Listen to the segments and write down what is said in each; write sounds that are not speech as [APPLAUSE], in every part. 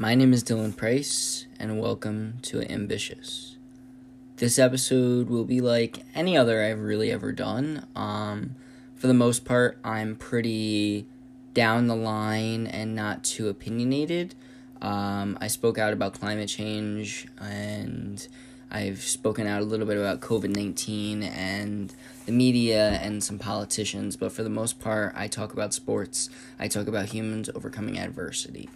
My name is Dylan Price, and welcome to Ambitious. This episode will be like any other I've really ever done. Um, for the most part, I'm pretty down the line and not too opinionated. Um, I spoke out about climate change and I've spoken out a little bit about COVID 19 and the media and some politicians, but for the most part, I talk about sports. I talk about humans overcoming adversity.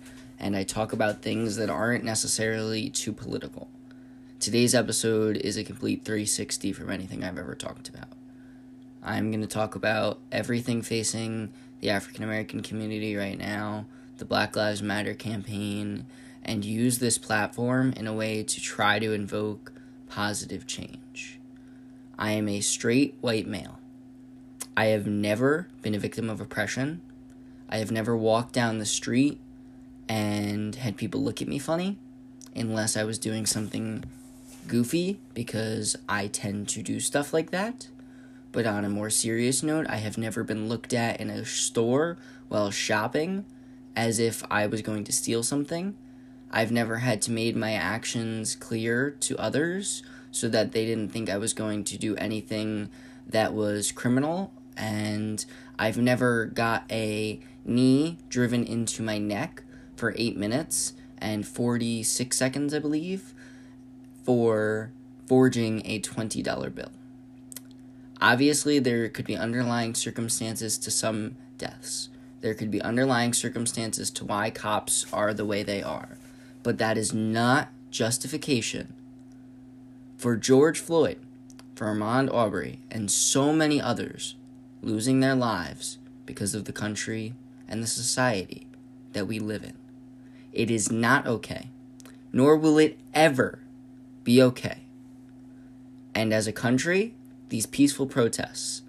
And I talk about things that aren't necessarily too political. Today's episode is a complete 360 from anything I've ever talked about. I'm going to talk about everything facing the African American community right now, the Black Lives Matter campaign, and use this platform in a way to try to invoke positive change. I am a straight white male. I have never been a victim of oppression. I have never walked down the street and had people look at me funny unless I was doing something goofy because I tend to do stuff like that. But on a more serious note, I have never been looked at in a store while shopping as if I was going to steal something. I've never had to make my actions clear to others so that they didn't think I was going to do anything that was criminal. And I've never got a knee driven into my neck for 8 minutes and 46 seconds, I believe, for forging a $20 bill. Obviously, there could be underlying circumstances to some deaths. There could be underlying circumstances to why cops are the way they are but that is not justification for George Floyd, for Ahmaud Arbery, and so many others losing their lives because of the country and the society that we live in. It is not okay, nor will it ever be okay. And as a country, these peaceful protests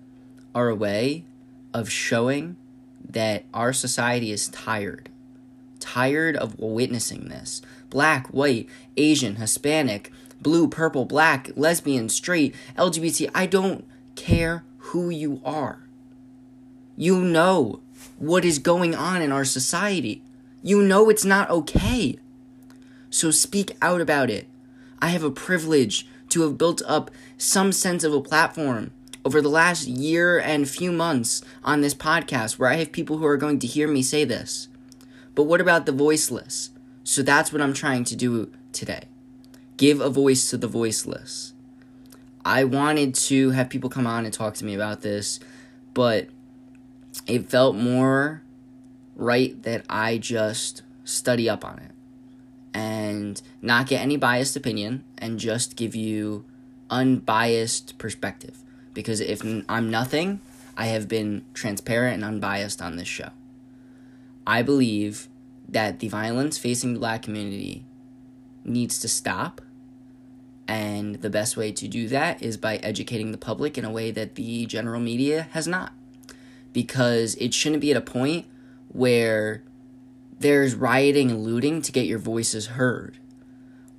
are a way of showing that our society is tired tired of witnessing this. Black, white, Asian, Hispanic, blue, purple, black, lesbian, straight, LGBT, I don't care who you are. You know what is going on in our society. You know it's not okay. So speak out about it. I have a privilege to have built up some sense of a platform over the last year and few months on this podcast where I have people who are going to hear me say this. But what about the voiceless? So that's what I'm trying to do today. Give a voice to the voiceless. I wanted to have people come on and talk to me about this, but it felt more right that I just study up on it and not get any biased opinion and just give you unbiased perspective. Because if I'm nothing, I have been transparent and unbiased on this show. I believe that the violence facing the black community needs to stop. And the best way to do that is by educating the public in a way that the general media has not. Because it shouldn't be at a point where there's rioting and looting to get your voices heard.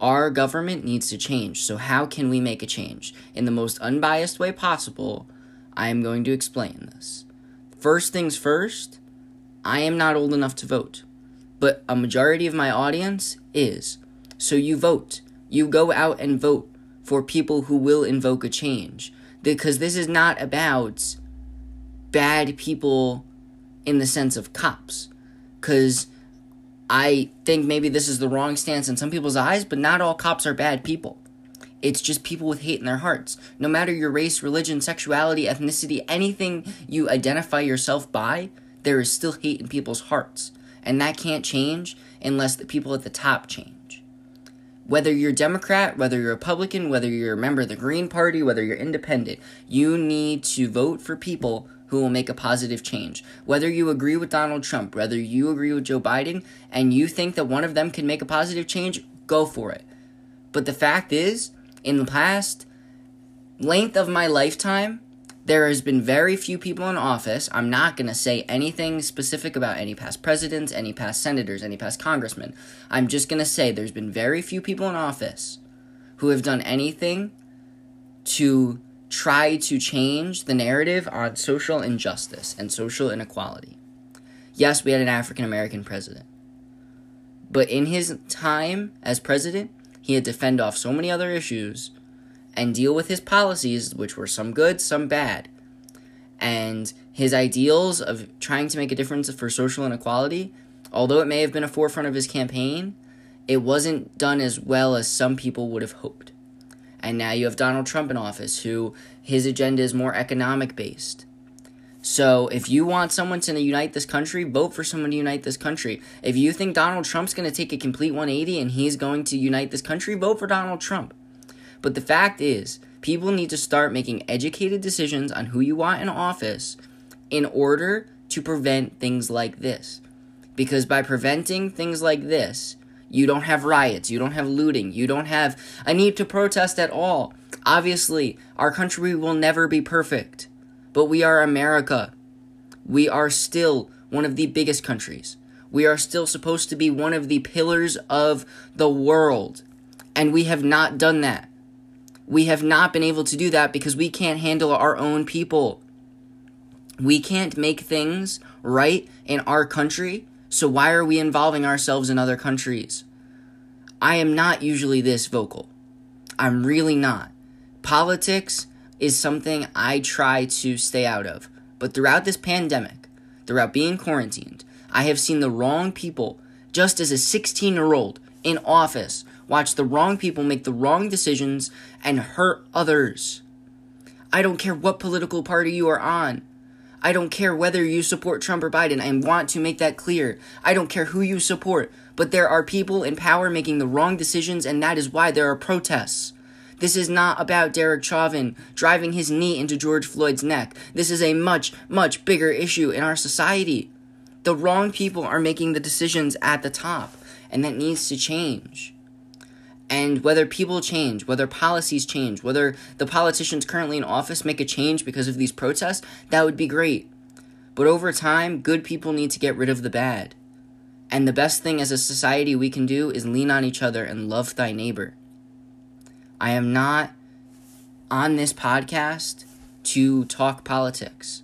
Our government needs to change. So, how can we make a change? In the most unbiased way possible, I am going to explain this. First things first, I am not old enough to vote, but a majority of my audience is. So you vote. You go out and vote for people who will invoke a change. Because this is not about bad people in the sense of cops. Because I think maybe this is the wrong stance in some people's eyes, but not all cops are bad people. It's just people with hate in their hearts. No matter your race, religion, sexuality, ethnicity, anything you identify yourself by, there is still hate in people's hearts. And that can't change unless the people at the top change. Whether you're Democrat, whether you're Republican, whether you're a member of the Green Party, whether you're independent, you need to vote for people who will make a positive change. Whether you agree with Donald Trump, whether you agree with Joe Biden, and you think that one of them can make a positive change, go for it. But the fact is, in the past length of my lifetime, there has been very few people in office. I'm not going to say anything specific about any past presidents, any past senators, any past congressmen. I'm just going to say there's been very few people in office who have done anything to try to change the narrative on social injustice and social inequality. Yes, we had an African American president. But in his time as president, he had to fend off so many other issues and deal with his policies, which were some good, some bad. And his ideals of trying to make a difference for social inequality, although it may have been a forefront of his campaign, it wasn't done as well as some people would have hoped. And now you have Donald Trump in office, who his agenda is more economic based. So if you want someone to unite this country, vote for someone to unite this country. If you think Donald Trump's going to take a complete 180 and he's going to unite this country, vote for Donald Trump. But the fact is, people need to start making educated decisions on who you want in office in order to prevent things like this. Because by preventing things like this, you don't have riots, you don't have looting, you don't have a need to protest at all. Obviously, our country will never be perfect, but we are America. We are still one of the biggest countries. We are still supposed to be one of the pillars of the world, and we have not done that. We have not been able to do that because we can't handle our own people. We can't make things right in our country, so why are we involving ourselves in other countries? I am not usually this vocal. I'm really not. Politics is something I try to stay out of. But throughout this pandemic, throughout being quarantined, I have seen the wrong people, just as a 16 year old in office, watch the wrong people make the wrong decisions and hurt others. I don't care what political party you are on. I don't care whether you support Trump or Biden. I want to make that clear. I don't care who you support, but there are people in power making the wrong decisions, and that is why there are protests. This is not about Derek Chauvin driving his knee into George Floyd's neck. This is a much, much bigger issue in our society. The wrong people are making the decisions at the top, and that needs to change. And whether people change, whether policies change, whether the politicians currently in office make a change because of these protests, that would be great. But over time, good people need to get rid of the bad. And the best thing as a society we can do is lean on each other and love thy neighbor. I am not on this podcast to talk politics.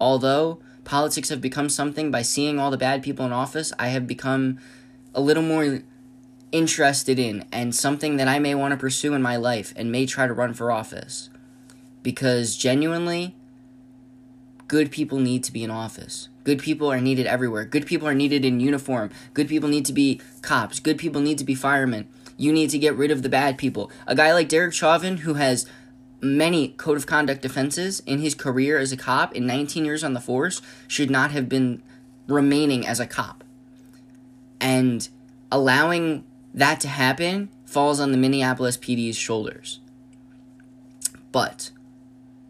Although politics have become something by seeing all the bad people in office, I have become a little more interested in and something that I may want to pursue in my life and may try to run for office. Because genuinely, good people need to be in office. Good people are needed everywhere. Good people are needed in uniform. Good people need to be cops. Good people need to be firemen. You need to get rid of the bad people. A guy like Derek Chauvin, who has many code of conduct offenses in his career as a cop in 19 years on the force, should not have been remaining as a cop. And allowing that to happen falls on the Minneapolis PD's shoulders. But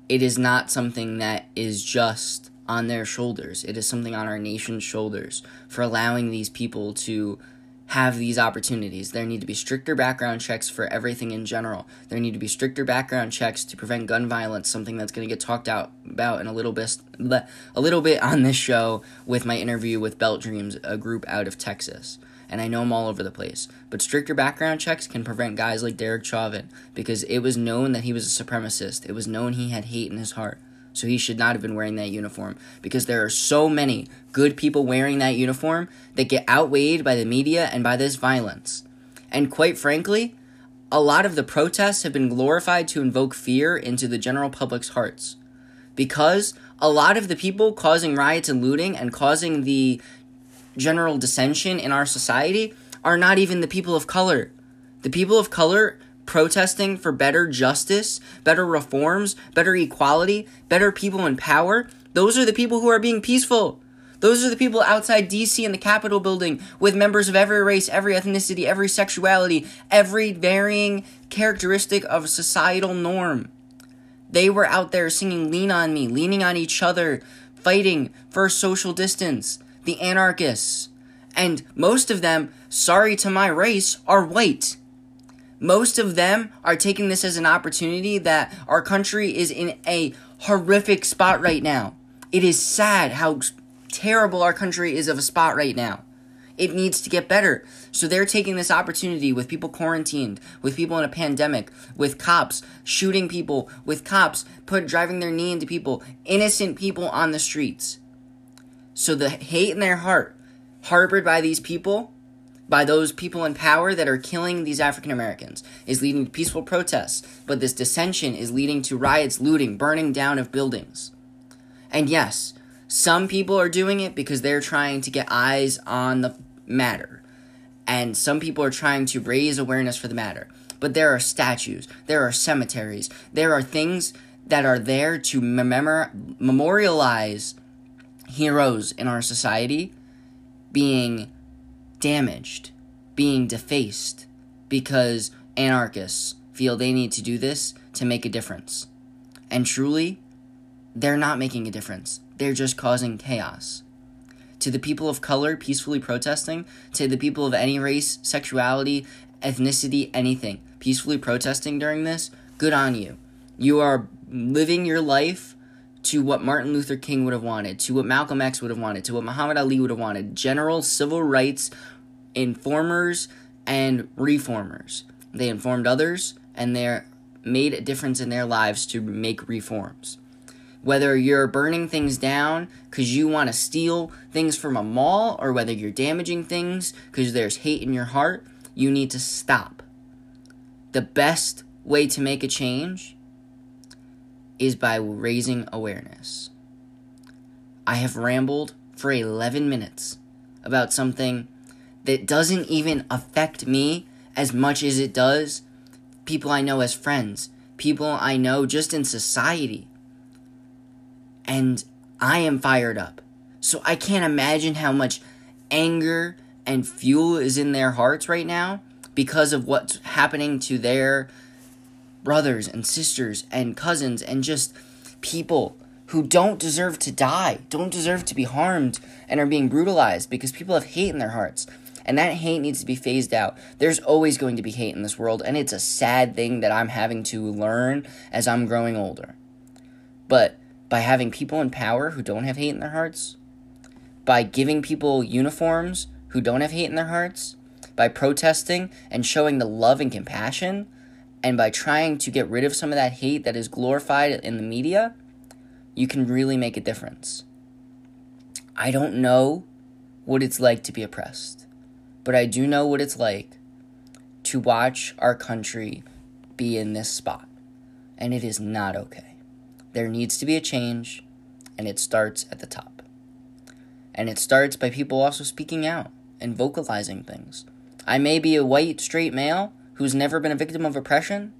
it is not something that is just on their shoulders. It is something on our nation's shoulders for allowing these people to have these opportunities. There need to be stricter background checks for everything in general. There need to be stricter background checks to prevent gun violence, something that's going to get talked out about in a little bit a little bit on this show with my interview with Belt Dreams, a group out of Texas and I know them all over the place. But stricter background checks can prevent guys like Derek Chauvin because it was known that he was a supremacist. It was known he had hate in his heart. So he should not have been wearing that uniform because there are so many good people wearing that uniform that get outweighed by the media and by this violence. And quite frankly, a lot of the protests have been glorified to invoke fear into the general public's hearts. Because a lot of the people causing riots and looting and causing the general dissension in our society are not even the people of color. The people of color protesting for better justice, better reforms, better equality, better people in power, those are the people who are being peaceful. Those are the people outside DC in the Capitol building with members of every race, every ethnicity, every sexuality, every varying characteristic of societal norm. They were out there singing Lean on Me, leaning on each other, fighting for social distance the anarchists, and most of them, sorry to my race, are white. Most of them are taking this as an opportunity that our country is in a horrific spot right now. It is sad how terrible our country is of a spot right now. It needs to get better. So they're taking this opportunity with people quarantined, with people in a pandemic, with cops shooting people, with cops put driving their knee into people, innocent people on the streets. So the hate in their heart, harbored by these people, by those people in power that are killing these African Americans is leading to peaceful protests, but this dissension is leading to riots, looting, burning down of buildings. And yes, some people are doing it because they're trying to get eyes on the matter. And some people are trying to raise awareness for the matter. But there are statues, there are cemeteries, there are things that are there to memor- memorialize heroes in our society being damaged, being defaced, because anarchists feel they need to do this to make a difference. And truly, they're not making a difference. They're just causing chaos. To the people of color peacefully protesting, to the people of any race, sexuality, ethnicity, anything, peacefully protesting during this, good on you. You are living your life to what Martin Luther King would have wanted, to what Malcolm X would have wanted, to what Muhammad Ali would have wanted. General civil rights informers and reformers. They informed others and they made a difference in their lives to make reforms. Whether you're burning things down because you want to steal things from a mall or whether you're damaging things because there's hate in your heart, you need to stop. The best way to make a change is by raising awareness. I have rambled for 11 minutes about something that doesn't even affect me as much as it does people I know as friends, people I know just in society. And I am fired up. So I can't imagine how much anger and fuel is in their hearts right now because of what's happening to their brothers and sisters and cousins and just people who don't deserve to die, don't deserve to be harmed, and are being brutalized because people have hate in their hearts. And that hate needs to be phased out. There's always going to be hate in this world, and it's a sad thing that I'm having to learn as I'm growing older. But by having people in power who don't have hate in their hearts, by giving people uniforms who don't have hate in their hearts, by protesting and showing the love and compassion, and by trying to get rid of some of that hate that is glorified in the media, you can really make a difference. I don't know what it's like to be oppressed. But I do know what it's like to watch our country be in this spot. And it is not okay. There needs to be a change, and it starts at the top. And it starts by people also speaking out and vocalizing things. I may be a white, straight male who's never been a victim of oppression,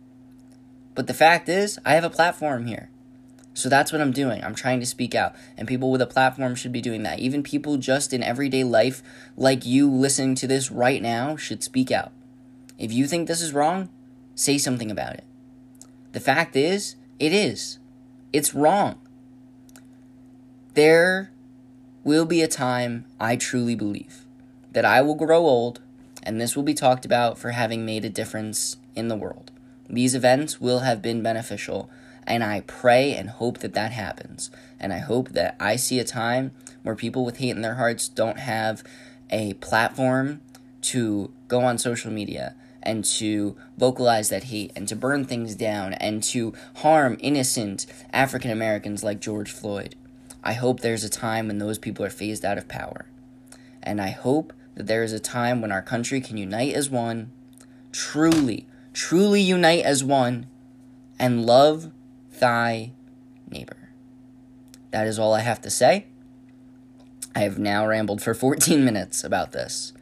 but the fact is, I have a platform here. So that's what I'm doing. I'm trying to speak out. And people with a platform should be doing that. Even people just in everyday life, like you listening to this right now, should speak out. If you think this is wrong, say something about it. The fact is, it is. It's wrong. There will be a time, I truly believe, that I will grow old, and this will be talked about for having made a difference in the world. These events will have been beneficial and I pray and hope that that happens. And I hope that I see a time where people with hate in their hearts don't have a platform to go on social media and to vocalize that hate and to burn things down and to harm innocent African Americans like George Floyd. I hope there's a time when those people are phased out of power. And I hope that there is a time when our country can unite as one, truly, truly unite as one, and love thy neighbor. That is all I have to say. I have now rambled for 14 [LAUGHS] minutes about this.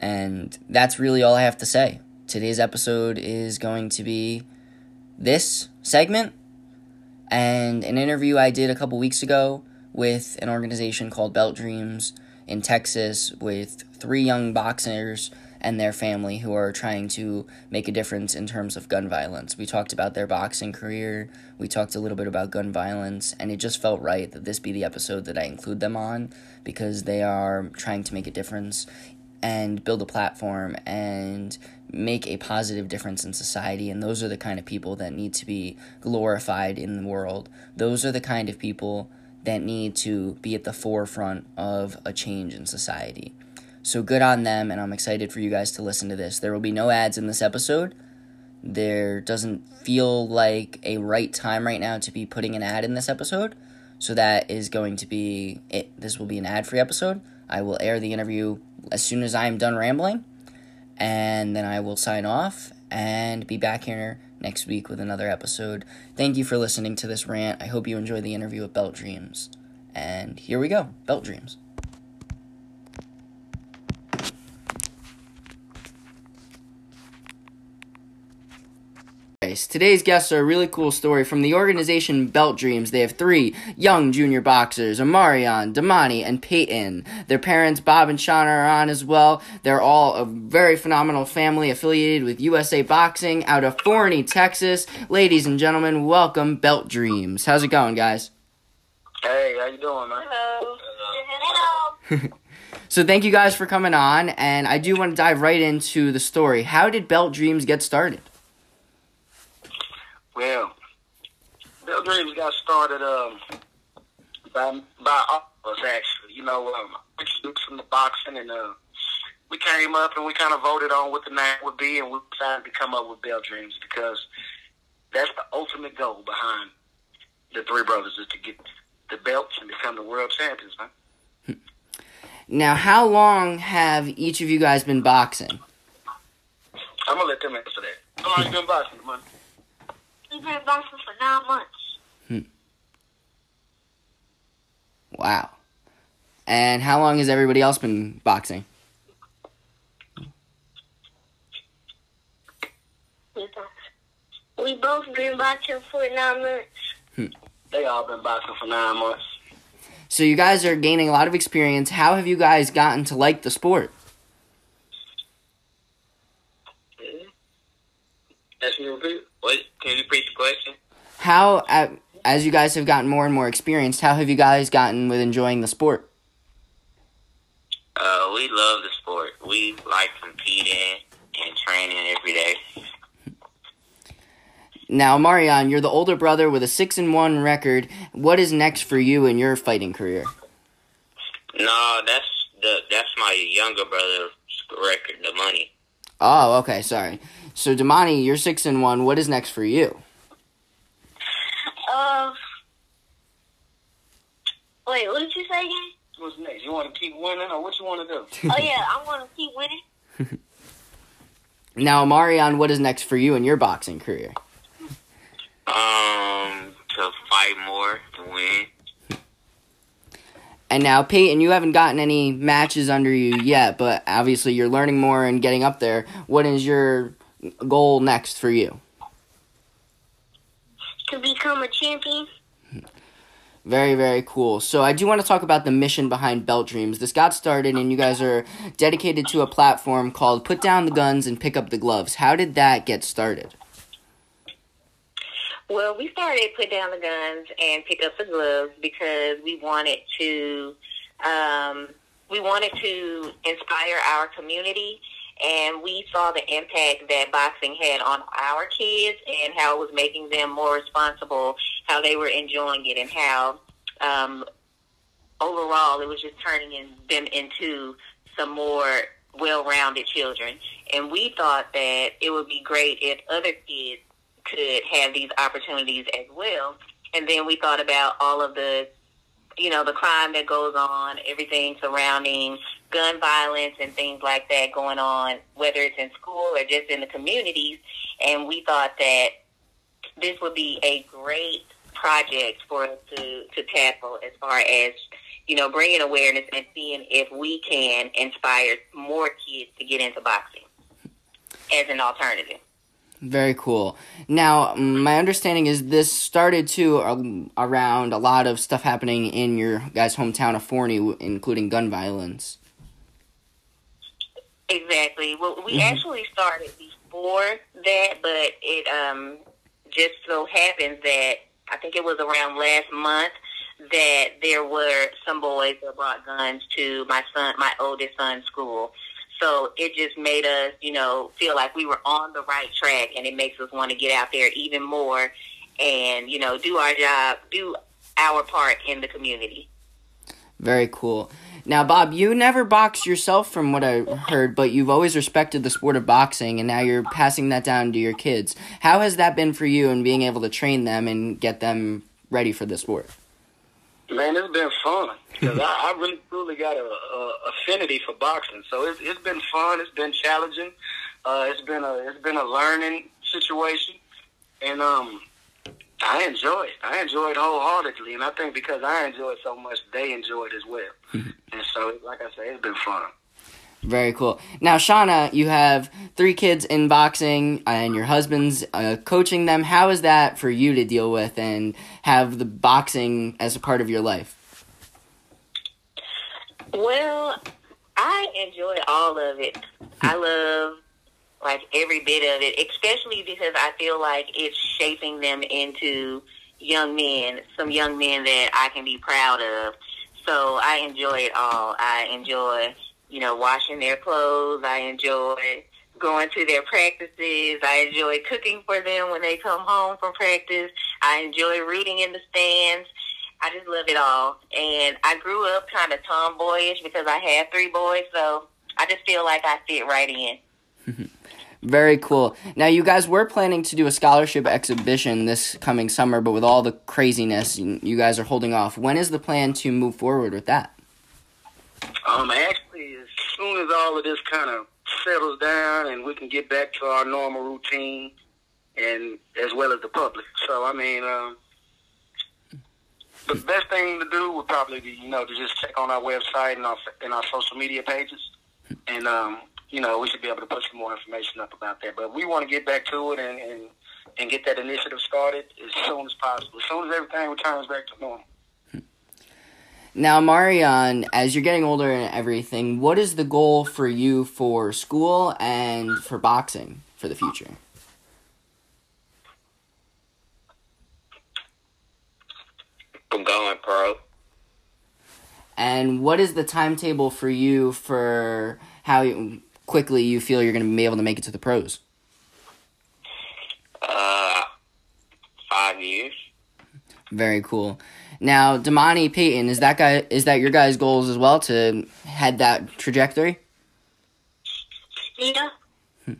And that's really all I have to say. Today's episode is going to be this segment and an interview I did a couple weeks ago with an organization called Belt Dreams in Texas with three young boxers and their family who are trying to make a difference in terms of gun violence. We talked about their boxing career, we talked a little bit about gun violence, and it just felt right that this be the episode that I include them on because they are trying to make a difference and build a platform and make a positive difference in society. And those are the kind of people that need to be glorified in the world. Those are the kind of people that need to be at the forefront of a change in society. So good on them, and I'm excited for you guys to listen to this. There will be no ads in this episode. There doesn't feel like a right time right now to be putting an ad in this episode. So that is going to be it. This will be an ad free episode. I will air the interview as soon as I am done rambling, and then I will sign off and be back here next week with another episode. Thank you for listening to this rant. I hope you enjoy the interview with Belt Dreams. And here we go Belt Dreams. Today's guests are a really cool story from the organization Belt Dreams. They have three young junior boxers, Amarion, Damani, and Peyton. Their parents, Bob and Sean, are on as well. They're all a very phenomenal family affiliated with USA Boxing out of Forney, Texas. Ladies and gentlemen, welcome Belt Dreams. How's it going, guys? Hey, how you doing, man? Hello. Hello. [LAUGHS] So thank you guys for coming on, and I do want to dive right into the story. How did Belt Dreams get started? Well, Belt Dreams got started um, by by all of us actually. You know, um, introduced from the boxing, and uh, we came up and we kind of voted on what the name would be, and we decided to come up with Belt Dreams because that's the ultimate goal behind the three brothers is to get the belts and become the world champions, man. Now, how long have each of you guys been boxing? I'm gonna let them answer that. How long you been boxing, man? We've been boxing for nine months. Hmm. Wow. And how long has everybody else been boxing? We both- We both been boxing for nine months. Hmm. They all been boxing for nine months. So you guys are gaining a lot of experience. How have you guys gotten to like the sport? Ask me to repeat. Wait, can you repeat the question? How, as you guys have gotten more and more experienced, how have you guys gotten with enjoying the sport? Uh, we love the sport. We like competing and training every day. Now, Marion, you're the older brother with a six and one record. What is next for you in your fighting career? No, that's the that's my younger brother's record, the money. Oh, okay, sorry. So, Damani, you're six and one. What is next for you? Uh, wait, what did you say again? What's next? You want to keep winning, or what you want to do? [LAUGHS] oh yeah, I want to keep winning. Now, Marion, what is next for you in your boxing career? Um, to fight more, to win. And now, Peyton, you haven't gotten any matches under you yet, but obviously you're learning more and getting up there. What is your goal next for you? To become a champion. Very, very cool. So, I do want to talk about the mission behind Belt Dreams. This got started, and you guys are dedicated to a platform called Put Down the Guns and Pick Up the Gloves. How did that get started? Well, we started put down the guns and pick up the gloves because we wanted to um, we wanted to inspire our community, and we saw the impact that boxing had on our kids and how it was making them more responsible, how they were enjoying it, and how um, overall it was just turning in, them into some more well-rounded children. And we thought that it would be great if other kids could have these opportunities as well. And then we thought about all of the, you know, the crime that goes on, everything surrounding gun violence and things like that going on, whether it's in school or just in the communities. And we thought that this would be a great project for us to, to tackle as far as, you know, bringing awareness and seeing if we can inspire more kids to get into boxing as an alternative. Very cool. Now, my understanding is this started too um, around a lot of stuff happening in your guys' hometown of Forney, including gun violence. Exactly. Well, we Mhm. actually started before that, but it um just so happens that I think it was around last month that there were some boys that brought guns to my son, my oldest son's school. So it just made us, you know, feel like we were on the right track, and it makes us want to get out there even more and you know do our job, do our part in the community. Very cool. Now, Bob, you never boxed yourself, from what I heard, but you've always respected the sport of boxing, and now you're passing that down to your kids. How has that been for you, and being able to train them and get them ready for the sport? Man, it's been fun because I, I really truly got a, a affinity for boxing. So it's it's been fun. It's been challenging. Uh, it's been a it's been a learning situation, and um, I enjoy it. I enjoy it wholeheartedly, and I think because I enjoy it so much, they enjoy it as well. [LAUGHS] and so, like I say, it's been fun. Very cool. Now, Shauna, you have three kids in boxing, and your husband's uh, coaching them. How is that for you to deal with and have the boxing as a part of your life? Well, I enjoy all of it. I [LAUGHS] love like every bit of it, especially because I feel like it's shaping them into young men, some young men that I can be proud of. So I enjoy it all. I enjoy, you know, washing their clothes. I enjoy going to their practices. I enjoy cooking for them when they come home from practice. I enjoy reading in the stands. I just love it all. And I grew up kind of tomboyish because I had three boys, so I just feel like I fit right in. [LAUGHS] Very cool. Now, you guys were planning to do a scholarship exhibition this coming summer, but with all the craziness, you guys are holding off. When is the plan to move forward with that? Um, actually, as soon as all of this kind of settles down and we can get back to our normal routine, and as well as the public. So, I mean, um, the best thing to do would probably be, you know, to just check on our website and our and our social media pages, and um, you know, we should be able to put some more information up about that. But we want to get back to it and, and, and get that initiative started as soon as possible, as soon as everything returns back to normal. Now, Marion, as you're getting older and everything, what is the goal for you for school and for boxing for the future? I'm going pro. And what is the timetable for you for how you, quickly you feel you're going to be able to make it to the pros? Uh, five years. Very cool. Now, Damani Peyton, is that guy is that your guys' goals as well to head that trajectory? Yeah. Hmm.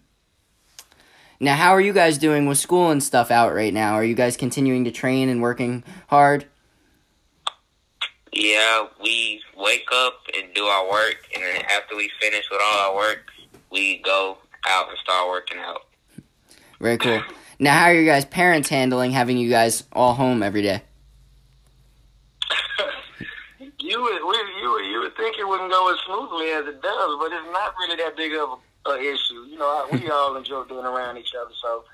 Now, how are you guys doing with school and stuff out right now? Are you guys continuing to train and working hard? Yeah, we wake up and do our work, and then after we finish with all our work, we go out and start working out. Very cool. Now, how are your guys' parents handling having you guys all home every day? You would we, you would you would think it wouldn't go as smoothly as it does, but it's not really that big of a, a issue. You know, I, we [LAUGHS] all enjoy being around each other, so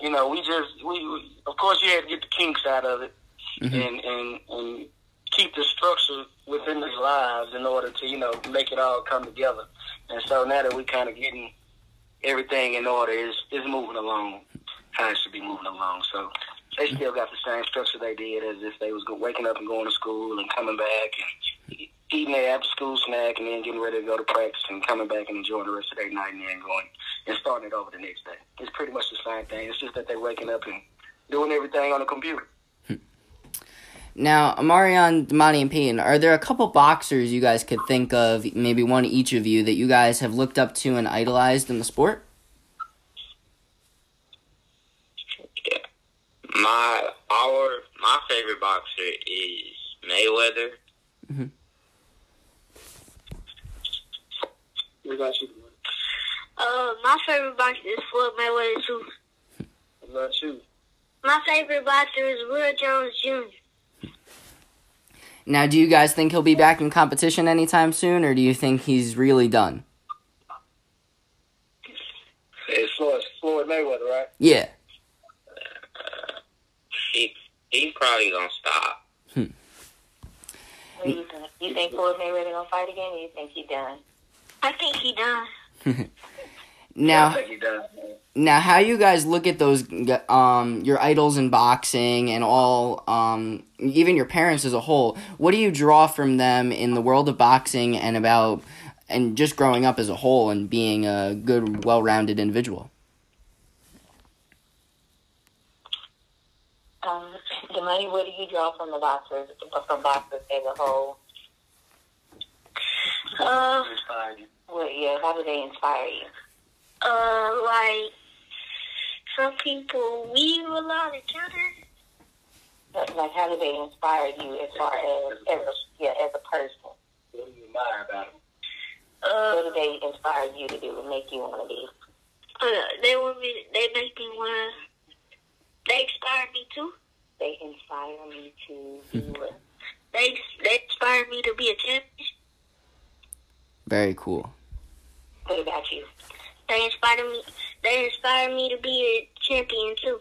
you know, we just we, we of course you had to get the kinks out of it, Mhm. and and and keep the structure within their lives in order to you know make it all come together. And so now that we kind of getting everything in order, is is moving along how it should be moving along. So they still got the same structure they did as if they was waking up and going to school and coming back and eating their after school snack and then getting ready to go to practice and coming back and enjoying the rest of their night and then going and starting it over the next day. It's pretty much the same thing. It's just that they're waking up and doing everything on the computer. Hmm. Now, Marion, Damani, and Peyton, are there a couple boxers you guys could think of, maybe one each of you, that you guys have looked up to and idolized in the sport? My our my favorite boxer is Mayweather. What about you? Uh, my favorite boxer is Floyd Mayweather too. What about you? My favorite boxer is Will Jones Jr. Now, do you guys think he'll be back in competition anytime soon, or do you think he's really done? It's Floyd, Floyd Mayweather, right? Yeah. He he probably gonna stop. What do you think? You think Floyd Mayweather gonna fight again, or you think he done? I think he done. [LAUGHS] Now, think he does. now, how you guys look at those, um, your idols in boxing and all, um, even your parents as a whole? What do you draw from them in the world of boxing and about, and just growing up as a whole and being a good, well-rounded individual? Um, Damani. What do you draw from the boxers, from boxers as a whole? Uh, What? Yeah. How do they inspire you? uh, like some people weave a lot together. Like, how do they inspire you as far as as a yeah as a person? What do you admire about them? What do Uh, they inspire you to do and make you want to be? uh, they want me. They make me wanna. They inspire me too. They inspire me to [LAUGHS] do what? They they inspire me to be a champion. Very cool. What about you? They inspire me. They inspire me to be a champion too.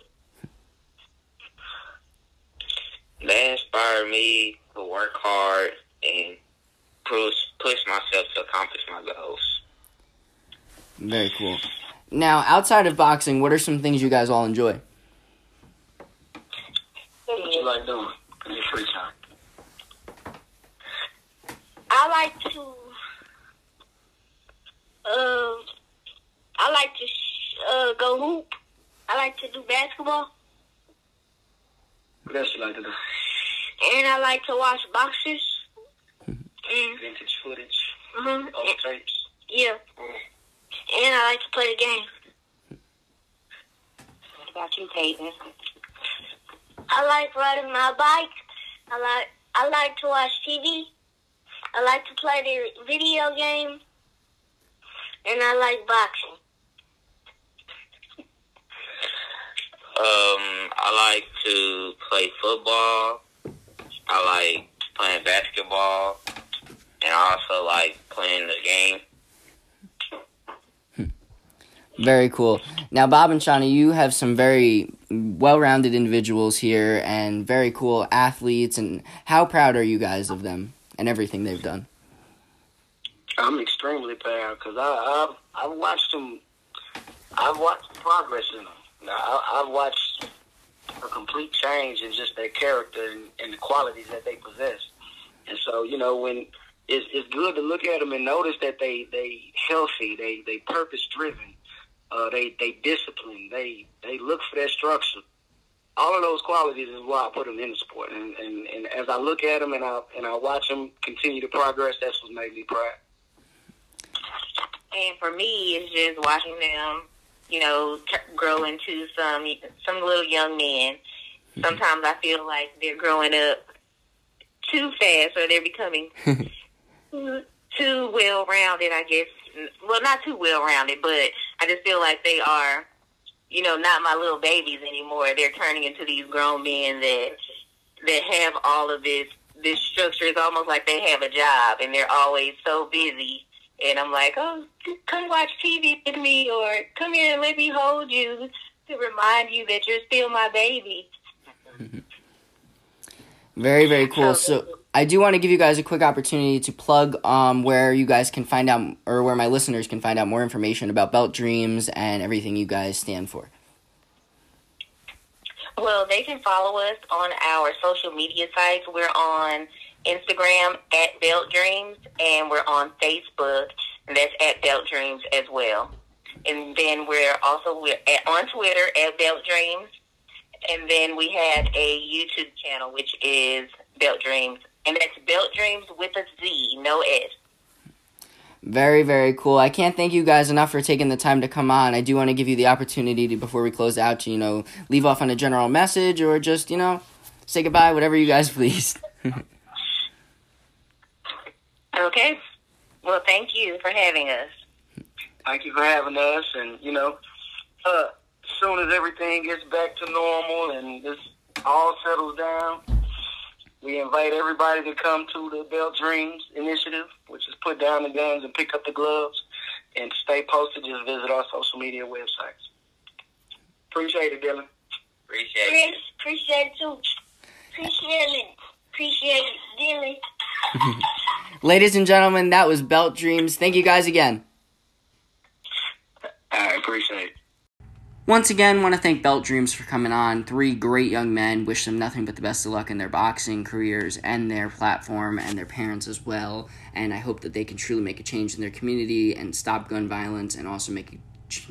They inspire me to work hard and push push myself to accomplish my goals. Very cool. Now, outside of boxing, what are some things you guys all enjoy? What you like doing in your free time? I like to. Um, I like to sh- uh, go hoop. I like to do basketball, What else you like to do? and I like to watch boxers. [LAUGHS] and Vintage footage, uh old tapes. yeah, and I like to play the game. What about you, Peyton? I like riding my bike. I like I like to watch TV. I like to play the video game, and I like boxing. Um, I like to play football. I like playing basketball, and I also like playing the game. Very cool. Now, Bob and Shawnee, you have some very well rounded individuals here and very cool athletes. And how proud are you guys of them and everything they've done? I'm extremely proud because I've, I've watched them. I've watched progress in them. I, I've watched a complete change in just their character and, and the qualities that they possess. And so, you know, when it's, it's good to look at them and notice that they they healthy, they they purpose driven, uh, they they disciplined, they they look for their structure. All of those qualities is why I put them in the sport. And, and and as I look at them and I and I watch them continue to progress, that's what made me proud. And for me, it's just watching them, you know, t- grow into some some little young men. [LAUGHS] Sometimes I feel like they're growing up too fast, or they're becoming [LAUGHS] too, too well rounded. I guess, well, not too well rounded, but I just feel like they are, you know, not my little babies anymore. They're turning into these grown men that that have all of this this structure. It's almost like they have a job, and they're always so busy and I'm like, oh, come watch TV with me, or come here and let me hold you to remind you that you're still my baby. [LAUGHS] Very, very cool. So, I do want to give you guys a quick opportunity to plug um, where you guys can find out, or where my listeners can find out more information about Belt Dreams and everything you guys stand for. Well, they can follow us on our social media sites. We're on Instagram at Belt Dreams, and we're on Facebook, and that's at Belt Dreams as well. And then we're also we're at, on Twitter at Belt Dreams, and then we have a YouTube channel which is Belt Dreams, and that's Belt Dreams with a Z, no S. Very, very cool. I can't thank you guys enough for taking the time to come on. I do want to give you the opportunity to, before we close out, to, you know, leave off on a general message or just, you know, say goodbye, whatever you guys [LAUGHS] please. Okay. Well, thank you for having us. Thank you for having us. And, you know, uh, as soon as everything gets back to normal and this all settles down, we invite everybody to come to the Belt Dreams Initiative, which is put down the guns and pick up the gloves. And stay posted, just visit our social media websites. Appreciate it, Dylan. Appreciate Chris, it. appreciate it too. Appreciate it. Appreciate it, Dilly. [LAUGHS] Ladies and gentlemen, that was Belt Dreams. Thank you guys again. I appreciate it. Once again, want to thank Belt Dreams for coming on. Three great young men. Wish them nothing but the best of luck in their boxing careers and their platform and their parents as well. And I hope that they can truly make a change in their community and stop gun violence and also make a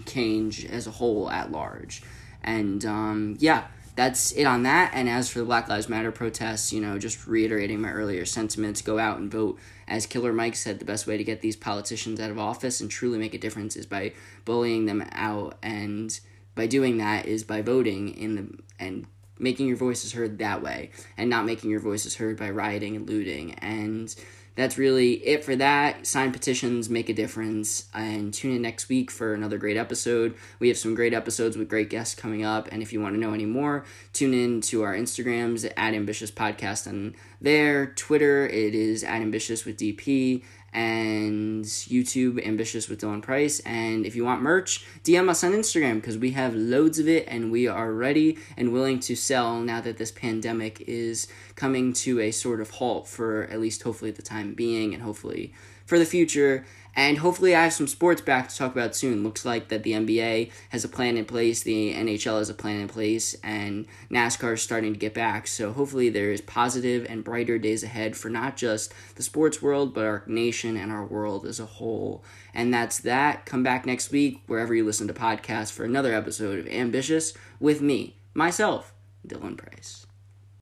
change as a whole at large. And um, yeah, that's it on that. And as for the Black Lives Matter protests, you know, just reiterating my earlier sentiments, go out and vote. As Killer Mike said, the best way to get these politicians out of office and truly make a difference is by bullying them out and by doing that is by voting in the and making your voices heard that way and not making your voices heard by rioting and looting. And that's really it for that. Sign petitions make a difference. And tune in next week for another great episode. We have some great episodes with great guests coming up. And if you want to know any more, tune in to our Instagrams at Ambitious Podcast and there. Twitter, it is at Ambitious with DP and YouTube Ambitious with Dylan Price. And if you want merch, DM us on Instagram because we have loads of it and we are ready and willing to sell now that this pandemic is coming to a sort of halt for at least hopefully the time being and hopefully for the future. And hopefully, I have some sports back to talk about soon. Looks like that the NBA has a plan in place, the NHL has a plan in place, and NASCAR is starting to get back. So, hopefully, there is positive and brighter days ahead for not just the sports world, but our nation and our world as a whole. And that's that. Come back next week, wherever you listen to podcasts, for another episode of Ambitious with me, myself, Dylan Price.